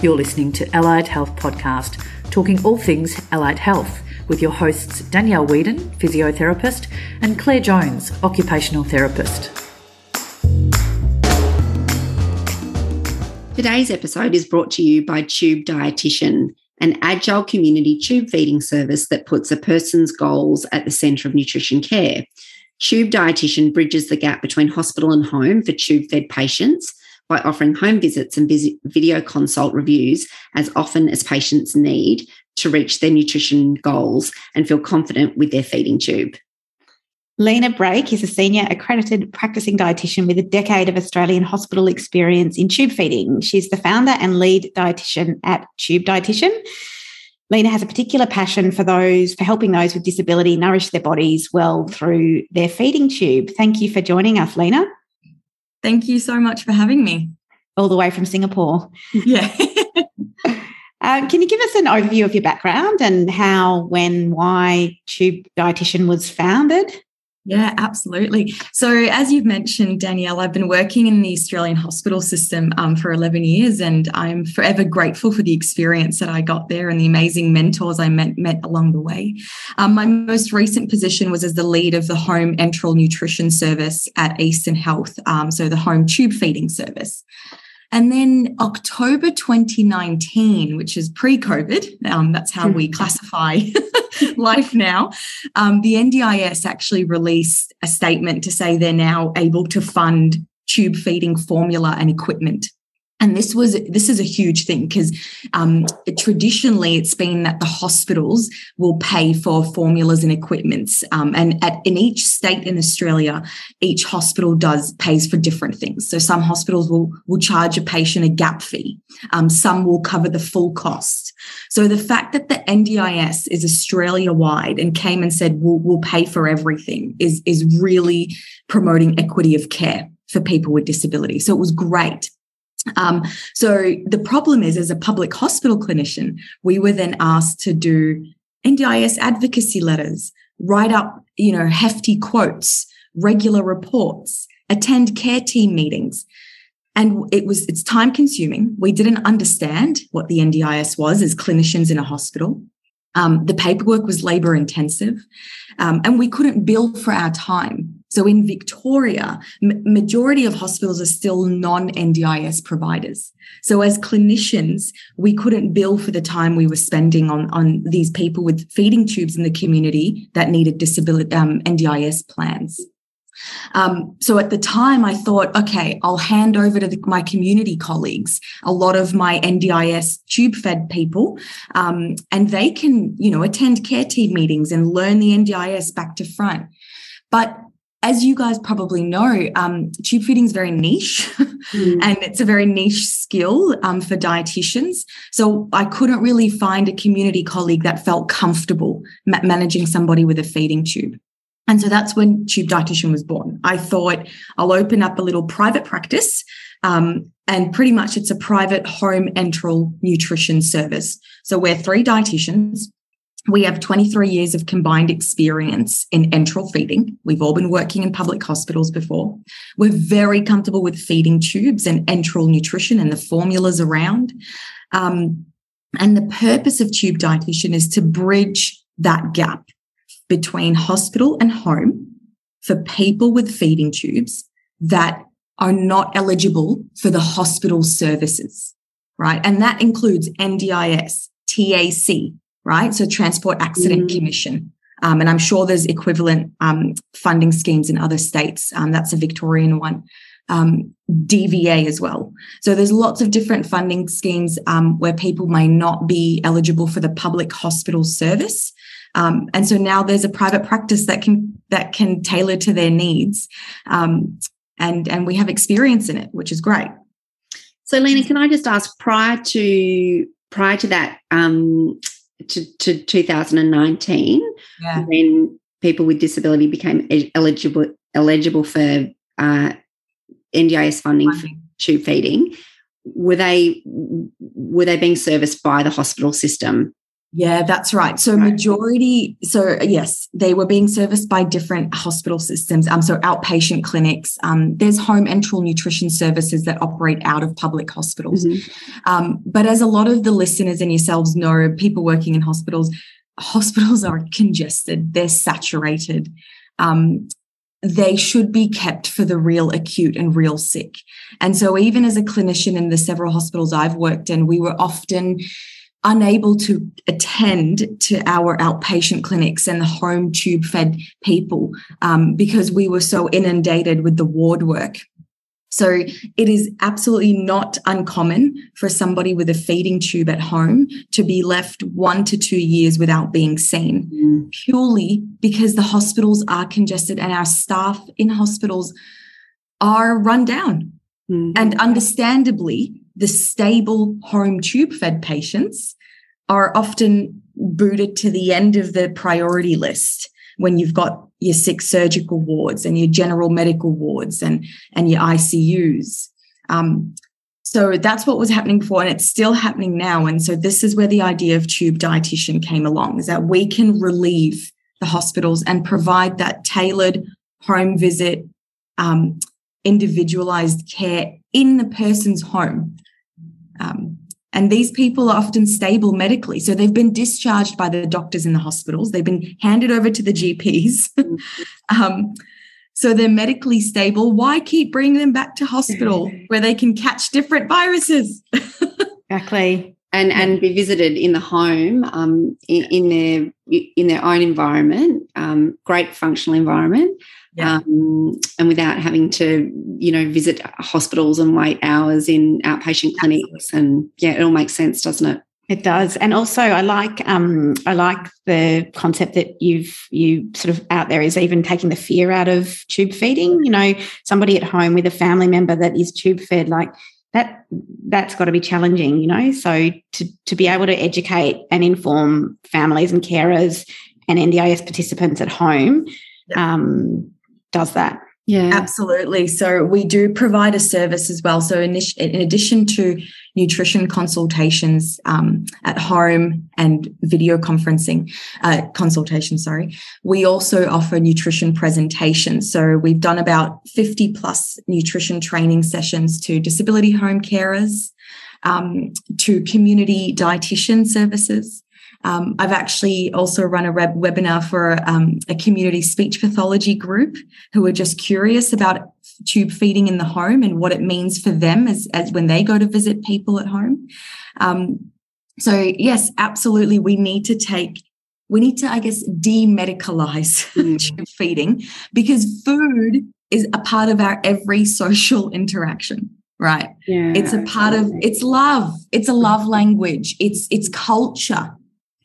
You're listening to Allied Health Podcast, talking all things allied health, with your hosts Danielle Whedon, physiotherapist, and Claire Jones, occupational therapist. Today's episode is brought to you by Tube Dietitian, an agile community tube feeding service that puts a person's goals at the centre of nutrition care. Tube Dietitian bridges the gap between hospital and home for tube fed patients by offering home visits and video consult reviews as often as patients need to reach their nutrition goals and feel confident with their feeding tube. Lena Brake is a senior accredited practicing dietitian with a decade of Australian hospital experience in tube feeding. She's the founder and lead dietitian at Tube Dietitian. Lena has a particular passion for those, for helping those with disability nourish their bodies well through their feeding tube. Thank you for joining us, Lena. Thank you so much for having me. All the way from Singapore. Yeah. um, can you give us an overview of your background and how, when, why Tube Dietitian was founded? Yeah, absolutely. So, as you've mentioned, Danielle, I've been working in the Australian hospital system um, for 11 years, and I'm forever grateful for the experience that I got there and the amazing mentors I met, met along the way. Um, my most recent position was as the lead of the home enteral nutrition service at Eastern Health, um, so the home tube feeding service. And then October 2019, which is pre COVID, um, that's how we classify life now. Um, the NDIS actually released a statement to say they're now able to fund tube feeding formula and equipment and this was this is a huge thing because um, traditionally it's been that the hospitals will pay for formulas and equipments um, and at in each state in australia each hospital does pays for different things. So some hospitals will will charge a patient a gap fee. Um, some will cover the full cost. So the fact that the ndis is australia wide and came and said we'll, we'll pay for everything is is really promoting equity of care for people with disability so it was great um, so the problem is, as a public hospital clinician, we were then asked to do NDIS advocacy letters, write up, you know, hefty quotes, regular reports, attend care team meetings. And it was, it's time consuming. We didn't understand what the NDIS was as clinicians in a hospital. Um, the paperwork was labor intensive um, and we couldn't bill for our time. So in Victoria, majority of hospitals are still non-NDIS providers. So as clinicians, we couldn't bill for the time we were spending on, on these people with feeding tubes in the community that needed disability um, NDIS plans. Um, so at the time, I thought, okay, I'll hand over to the, my community colleagues, a lot of my NDIS tube fed people, um, and they can, you know, attend care team meetings and learn the NDIS back to front. But as you guys probably know, um, tube feeding is very niche mm. and it's a very niche skill um, for dietitians. So I couldn't really find a community colleague that felt comfortable ma- managing somebody with a feeding tube. And so that's when Tube Dietitian was born. I thought I'll open up a little private practice. Um, and pretty much it's a private home enteral nutrition service. So we're three dietitians. We have 23 years of combined experience in enteral feeding. We've all been working in public hospitals before. We're very comfortable with feeding tubes and enteral nutrition and the formulas around. Um, and the purpose of Tube Dietitian is to bridge that gap between hospital and home for people with feeding tubes that are not eligible for the hospital services, right? And that includes NDIS, TAC, right? So Transport Accident mm. Commission. Um, and I'm sure there's equivalent um, funding schemes in other states. Um, that's a Victorian one. Um, DVA as well. So there's lots of different funding schemes um, where people may not be eligible for the public hospital service. Um, and so now there's a private practice that can that can tailor to their needs, um, and and we have experience in it, which is great. So, Lena, can I just ask prior to prior to that um, to, to 2019, yeah. when people with disability became eligible eligible for uh, NDIS funding for tube feeding, were they were they being serviced by the hospital system Yeah, that's right. So right. majority, so yes, they were being serviced by different hospital systems. Um, so outpatient clinics. Um, there's home enteral nutrition services that operate out of public hospitals. Mm-hmm. Um, but as a lot of the listeners and yourselves know, people working in hospitals, hospitals are congested. They're saturated. Um, they should be kept for the real acute and real sick. And so even as a clinician in the several hospitals I've worked in, we were often unable to attend to our outpatient clinics and the home tube fed people um, because we were so inundated with the ward work. So it is absolutely not uncommon for somebody with a feeding tube at home to be left one to two years without being seen, mm. purely because the hospitals are congested and our staff in hospitals are run down. Mm. And understandably, the stable home tube fed patients are often booted to the end of the priority list when you've got your six surgical wards and your general medical wards and, and your ICUs. Um, so that's what was happening before, and it's still happening now. And so this is where the idea of tube dietitian came along: is that we can relieve the hospitals and provide that tailored home visit, um, individualized care in the person's home. Um, and these people are often stable medically. So they've been discharged by the doctors in the hospitals, they've been handed over to the GPs. um, so they're medically stable. Why keep bringing them back to hospital where they can catch different viruses? exactly. And, and be visited in the home um, in, in, their in their own environment, um, great functional environment, yeah. um, and without having to, you know, visit hospitals and wait hours in outpatient clinics. And yeah, it all makes sense, doesn't it? It does, and also I like um, I like the concept that you've you sort of out there is even taking the fear out of tube feeding. You know, somebody at home with a family member that is tube fed, like that that's got to be challenging. You know, so to to be able to educate and inform families and carers and NDIS participants at home um, does that. Yeah, absolutely. So we do provide a service as well. So in, in addition to nutrition consultations um, at home and video conferencing uh, consultation, sorry, we also offer nutrition presentations. So we've done about 50 plus nutrition training sessions to disability home carers, um, to community dietitian services, um, I've actually also run a web- webinar for um, a community speech pathology group who are just curious about tube feeding in the home and what it means for them as, as when they go to visit people at home. Um, so yes, absolutely, we need to take we need to, I guess, demedicalize mm. tube feeding because food is a part of our every social interaction right? Yeah, it's a part of it's love. It's a love language. It's it's culture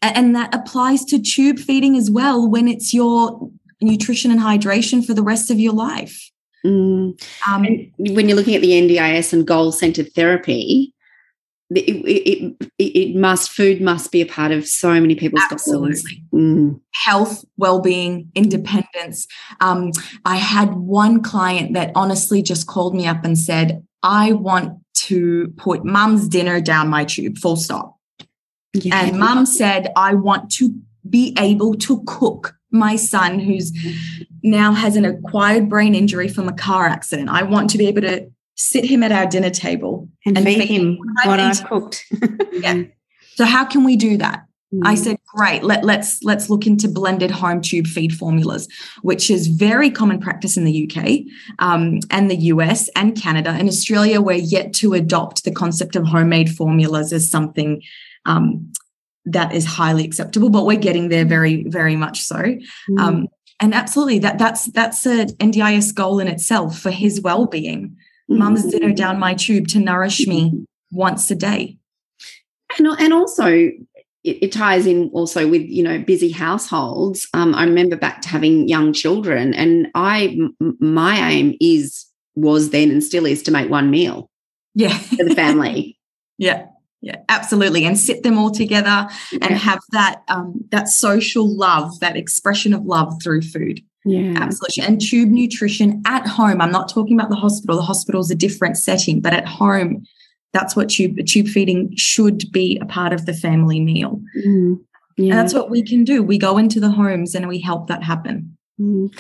and that applies to tube feeding as well when it's your nutrition and hydration for the rest of your life. Mm. Um, when you're looking at the NDIS and goal centered therapy, it, it, it, it, must food must be a part of so many people's absolutely mm. health well-being independence um, i had one client that honestly just called me up and said i want to put mum's dinner down my tube full stop yeah. And mum said, I want to be able to cook my son who's now has an acquired brain injury from a car accident. I want to be able to sit him at our dinner table and, and feed him what I've cooked. yeah. So how can we do that? Mm. I said, great, let, let's let's look into blended home tube feed formulas, which is very common practice in the UK um, and the US and Canada. In Australia, we're yet to adopt the concept of homemade formulas as something um, that is highly acceptable. But we're getting there very, very much so. Mm. Um, and absolutely, that that's that's an NDIS goal in itself for his well-being. Mm. Mum's dinner down my tube to nourish me once a day. And, and also it, it, ties in also with you know busy households um, i remember back to having young children and i m- my aim is was then and still is to make one meal yeah for the family yeah yeah absolutely and sit them all together and have that um, that social love that expression of love through food yeah absolutely and tube nutrition at home i'm not talking about the hospital the hospital is a different setting but at home that's what tube tube feeding should be a part of the family meal mm. Yeah. And that's what we can do. We go into the homes and we help that happen. Mm.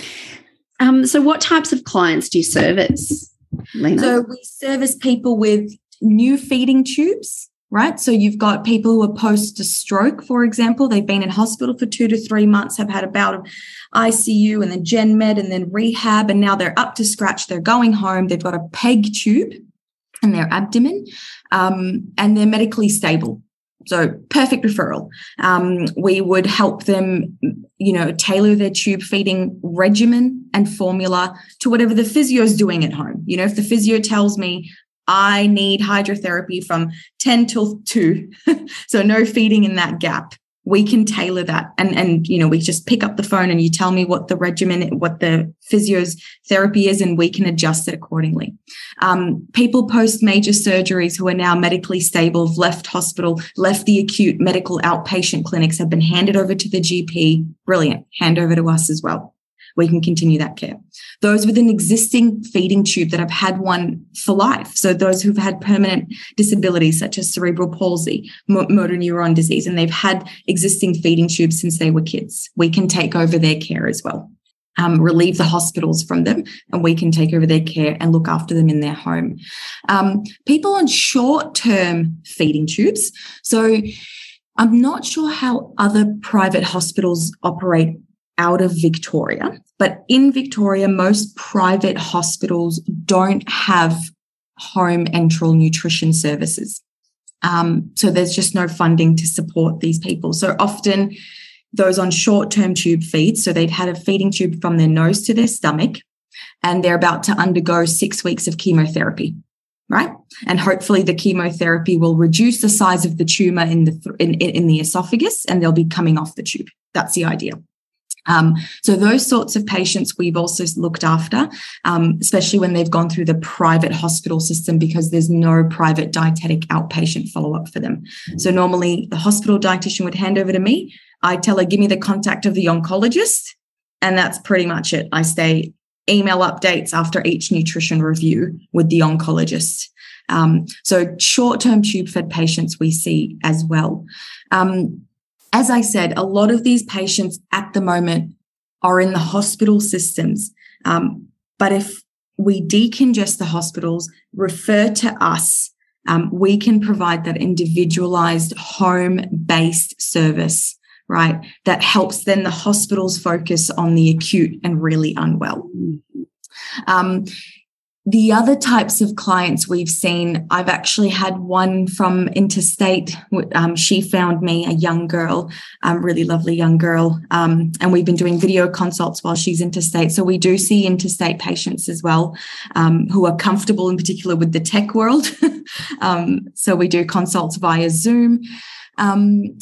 Um, so, what types of clients do you service, Lena? So, we service people with new feeding tubes, right? So, you've got people who are post a stroke, for example. They've been in hospital for two to three months, have had a bout of ICU and then gen med and then rehab, and now they're up to scratch. They're going home. They've got a peg tube in their abdomen um, and they're medically stable. So perfect referral. Um, we would help them, you know, tailor their tube feeding regimen and formula to whatever the physio is doing at home. You know, if the physio tells me I need hydrotherapy from 10 till 2, so no feeding in that gap, we can tailor that. And and you know we just pick up the phone and you tell me what the regimen what the physio's therapy is and we can adjust it accordingly. Um, people post major surgeries who are now medically stable have left hospital left the acute medical outpatient clinics have been handed over to the gp brilliant. Hand over to us as well we can continue that care. Those with an existing feeding tube that have had one for life. So those who've had permanent disabilities such as cerebral palsy, motor neuron disease, and they've had existing feeding tubes since they were kids, we can take over their care as well. Um, relieve the hospitals from them, and we can take over their care and look after them in their home. Um, people on short term feeding tubes. So, I'm not sure how other private hospitals operate out of Victoria. But in Victoria, most private hospitals don't have home enteral nutrition services. Um, so there's just no funding to support these people. So often those on short term tube feeds, so they've had a feeding tube from their nose to their stomach, and they're about to undergo six weeks of chemotherapy. Right. And hopefully the chemotherapy will reduce the size of the tumor in the, in, in the esophagus and they'll be coming off the tube. That's the idea. Um, so those sorts of patients we've also looked after, um, especially when they've gone through the private hospital system because there's no private dietetic outpatient follow up for them. So normally the hospital dietitian would hand over to me. I tell her, give me the contact of the oncologist, and that's pretty much it. I stay email updates after each nutrition review with the oncologist. Um, so short term tube fed patients we see as well. Um, as I said, a lot of these patients at the moment are in the hospital systems. Um, but if we decongest the hospitals, refer to us, um, we can provide that individualized home based service, right? That helps then the hospitals focus on the acute and really unwell. Mm-hmm. Um, the other types of clients we've seen, I've actually had one from interstate. Um, she found me, a young girl, um, really lovely young girl. Um, and we've been doing video consults while she's interstate. So we do see interstate patients as well um, who are comfortable, in particular, with the tech world. Um, so we do consults via Zoom. Um,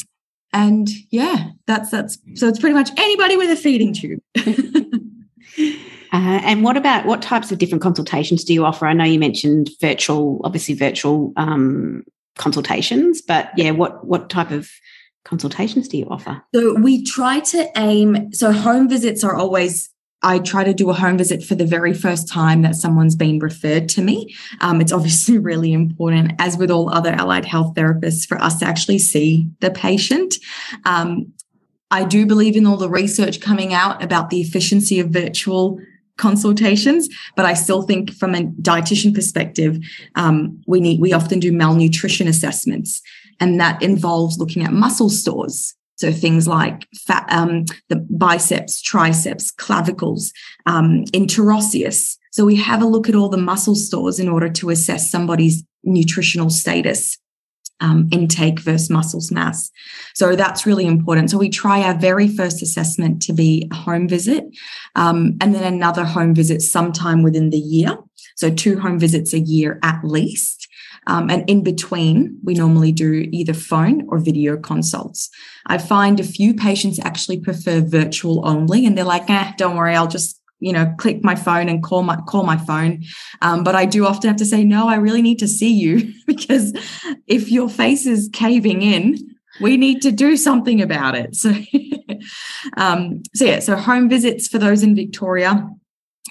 and yeah, that's that's so it's pretty much anybody with a feeding tube. Uh, and what about what types of different consultations do you offer? I know you mentioned virtual, obviously virtual um, consultations, but yeah, what what type of consultations do you offer? So we try to aim. So home visits are always. I try to do a home visit for the very first time that someone's been referred to me. Um, it's obviously really important, as with all other allied health therapists, for us to actually see the patient. Um, I do believe in all the research coming out about the efficiency of virtual consultations, but I still think from a dietitian perspective, um, we need we often do malnutrition assessments, and that involves looking at muscle stores. So things like fat, um, the biceps, triceps, clavicles, um, interosseous. So we have a look at all the muscle stores in order to assess somebody's nutritional status um, intake versus muscles mass. So that's really important. So we try our very first assessment to be a home visit um, and then another home visit sometime within the year. So two home visits a year at least. Um, and in between, we normally do either phone or video consults. I find a few patients actually prefer virtual only, and they're like, eh, don't worry, I'll just you know click my phone and call my call my phone um, but i do often have to say no i really need to see you because if your face is caving in we need to do something about it so um, so yeah so home visits for those in victoria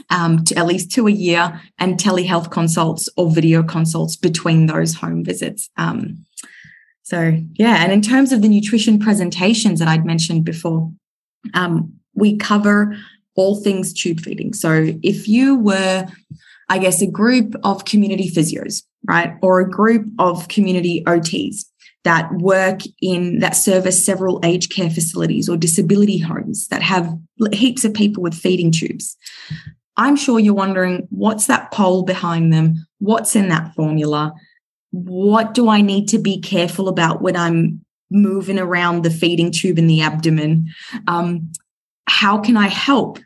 um, to at least two a year and telehealth consults or video consults between those home visits um, So, yeah. And in terms of the nutrition presentations that I'd mentioned before, um, we cover all things tube feeding. So, if you were, I guess, a group of community physios, right, or a group of community OTs that work in that service several aged care facilities or disability homes that have heaps of people with feeding tubes. I'm sure you're wondering what's that pole behind them? What's in that formula? What do I need to be careful about when I'm moving around the feeding tube in the abdomen? Um, how can I help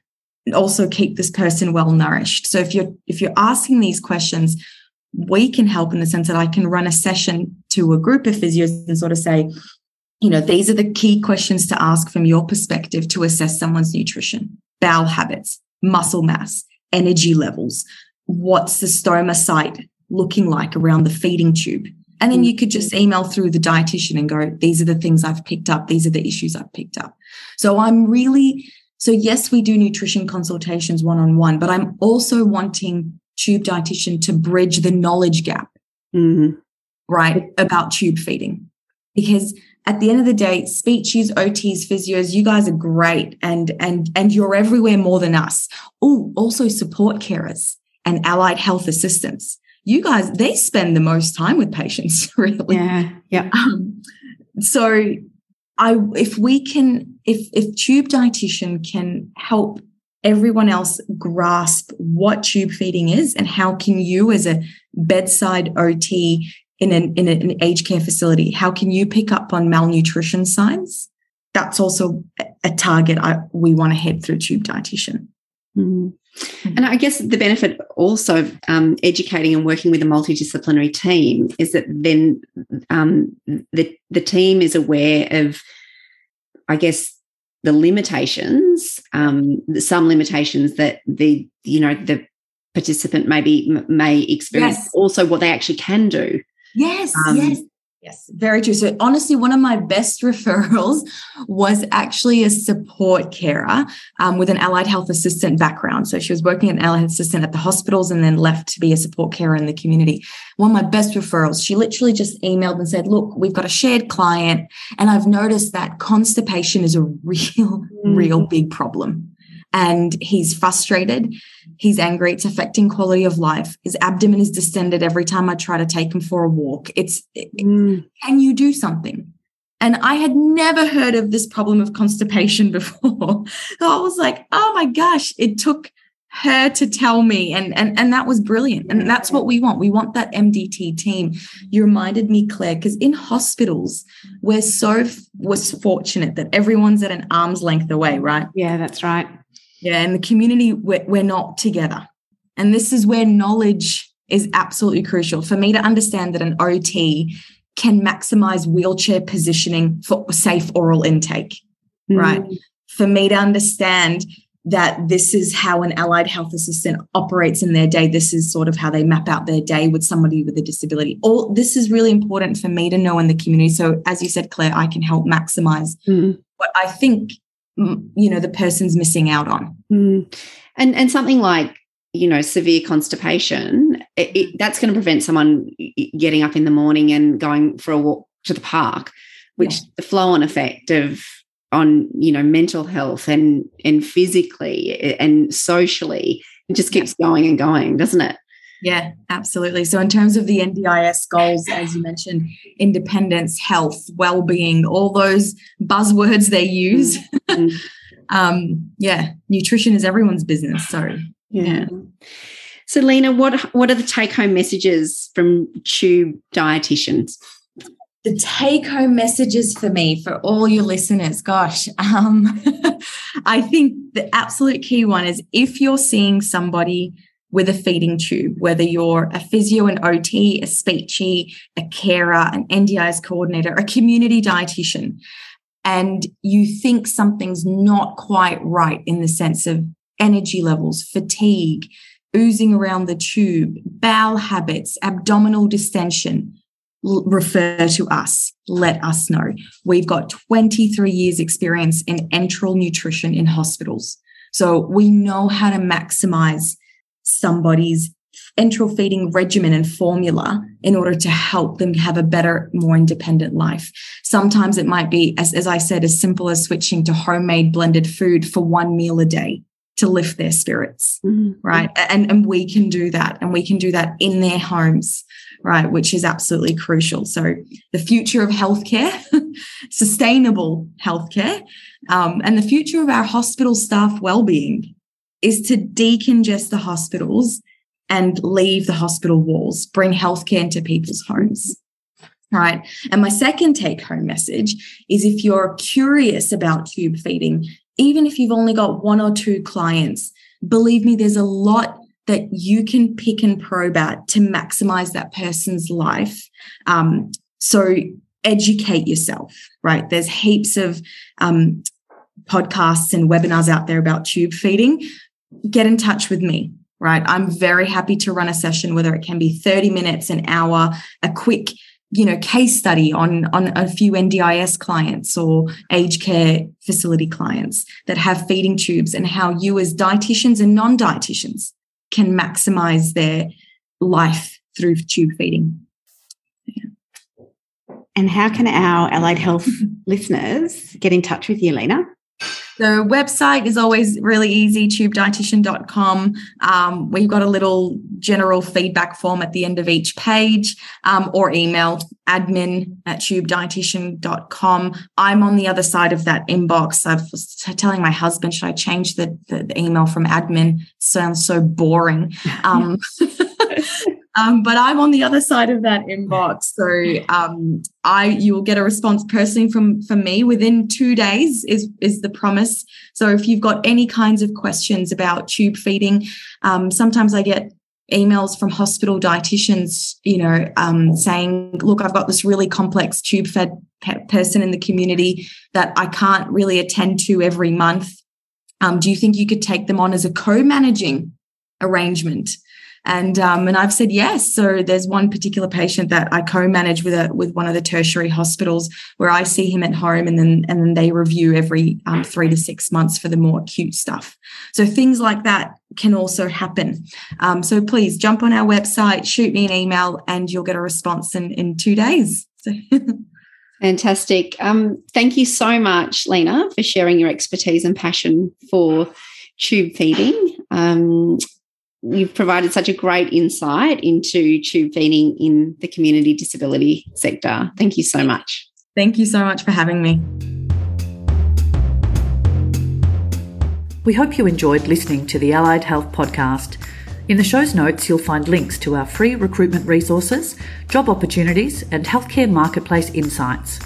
also keep this person well nourished? So if you're if you're asking these questions, we can help in the sense that I can run a session to a group of physios and sort of say, you know, these are the key questions to ask from your perspective to assess someone's nutrition, bowel habits, muscle mass, energy levels. What's the stoma site looking like around the feeding tube? And then you could just email through the dietitian and go, these are the things I've picked up. These are the issues I've picked up. So I'm really, so yes, we do nutrition consultations one on one, but I'm also wanting tube dietitian to bridge the knowledge gap, mm-hmm. right, about tube feeding. Because at the end of the day, speeches, OTs, physios, you guys are great and and and you're everywhere more than us. Oh, also support carers and allied health assistants. You guys, they spend the most time with patients, really. Yeah. Yeah. Um, so I if we can, if if tube dietitian can help everyone else grasp what tube feeding is and how can you as a bedside OT in an, in an aged care facility, how can you pick up on malnutrition signs? That's also a target I, we want to head through tube dietitian. Mm-hmm. And I guess the benefit also of um, educating and working with a multidisciplinary team is that then um, the the team is aware of, I guess, the limitations, um, some limitations that the you know the participant maybe may experience, yes. also what they actually can do. Yes, um, yes. Yes, very true. So honestly, one of my best referrals was actually a support carer um, with an allied health assistant background. So she was working an allied assistant at the hospitals and then left to be a support carer in the community. One of my best referrals, she literally just emailed and said, look, we've got a shared client and I've noticed that constipation is a real, mm. real big problem and he's frustrated. He's angry. It's affecting quality of life. His abdomen is distended every time I try to take him for a walk. It's, mm. can you do something? And I had never heard of this problem of constipation before. so I was like, oh my gosh, it took her to tell me and and and that was brilliant and that's what we want we want that mdt team you reminded me claire because in hospitals we're so was fortunate that everyone's at an arm's length away right yeah that's right yeah, in the community, we're, we're not together. And this is where knowledge is absolutely crucial for me to understand that an OT can maximize wheelchair positioning for safe oral intake, mm. right? For me to understand that this is how an allied health assistant operates in their day. This is sort of how they map out their day with somebody with a disability. All this is really important for me to know in the community. So, as you said, Claire, I can help maximize mm. what I think you know the person's missing out on mm. and and something like you know severe constipation it, it, that's going to prevent someone getting up in the morning and going for a walk to the park which yeah. the flow on effect of on you know mental health and and physically and socially it just keeps yeah. going and going doesn't it yeah, absolutely. So, in terms of the NDIS goals, as you mentioned, independence, health, well being, all those buzzwords they use. Mm-hmm. um, yeah, nutrition is everyone's business. So, yeah. yeah. So, Lena, what what are the take home messages from Tube dietitians? The take home messages for me, for all your listeners, gosh, um, I think the absolute key one is if you're seeing somebody with a feeding tube, whether you're a physio, an OT, a speechy, a carer, an NDIS coordinator, a community dietitian, and you think something's not quite right in the sense of energy levels, fatigue, oozing around the tube, bowel habits, abdominal distension, refer to us. Let us know. We've got 23 years experience in enteral nutrition in hospitals. So we know how to maximize somebody's enteral feeding regimen and formula in order to help them have a better, more independent life. Sometimes it might be, as, as I said, as simple as switching to homemade blended food for one meal a day to lift their spirits, mm-hmm. right? And, and we can do that. And we can do that in their homes, right? Which is absolutely crucial. So the future of healthcare, sustainable healthcare, um, and the future of our hospital staff well-being is to decongest the hospitals and leave the hospital walls, bring healthcare into people's homes. Right. And my second take home message is if you're curious about tube feeding, even if you've only got one or two clients, believe me, there's a lot that you can pick and probe at to maximize that person's life. Um, so educate yourself, right? There's heaps of um, podcasts and webinars out there about tube feeding. Get in touch with me right? I'm very happy to run a session, whether it can be 30 minutes, an hour, a quick, you know, case study on, on a few NDIS clients or aged care facility clients that have feeding tubes and how you as dietitians and non-dietitians can maximize their life through tube feeding. And how can our allied health listeners get in touch with you, Lena? The website is always really easy, tubedietitian.com. Um, we've got a little general feedback form at the end of each page um, or email admin at tubedietitian.com. I'm on the other side of that inbox. I was telling my husband, should I change the, the, the email from admin? Sounds so boring. Um, Um, but I'm on the other side of that inbox. So um, I you will get a response personally from from me within two days is is the promise. So if you've got any kinds of questions about tube feeding, um, sometimes I get emails from hospital dietitians, you know, um, saying, "Look, I've got this really complex tube fed pe- person in the community that I can't really attend to every month. Um, do you think you could take them on as a co-managing arrangement?" And um, and I've said yes. So there's one particular patient that I co-manage with a with one of the tertiary hospitals where I see him at home, and then and then they review every um, three to six months for the more acute stuff. So things like that can also happen. Um, so please jump on our website, shoot me an email, and you'll get a response in in two days. So Fantastic. Um, thank you so much, Lena, for sharing your expertise and passion for tube feeding. Um, you've provided such a great insight into tube feeding in the community disability sector. Thank you so much. Thank you so much for having me. We hope you enjoyed listening to the Allied Health podcast. In the show's notes, you'll find links to our free recruitment resources, job opportunities, and healthcare marketplace insights.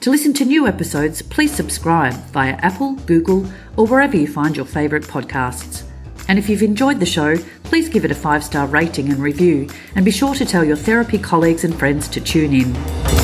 To listen to new episodes, please subscribe via Apple, Google, or wherever you find your favourite podcasts. And if you've enjoyed the show, please give it a five star rating and review, and be sure to tell your therapy colleagues and friends to tune in.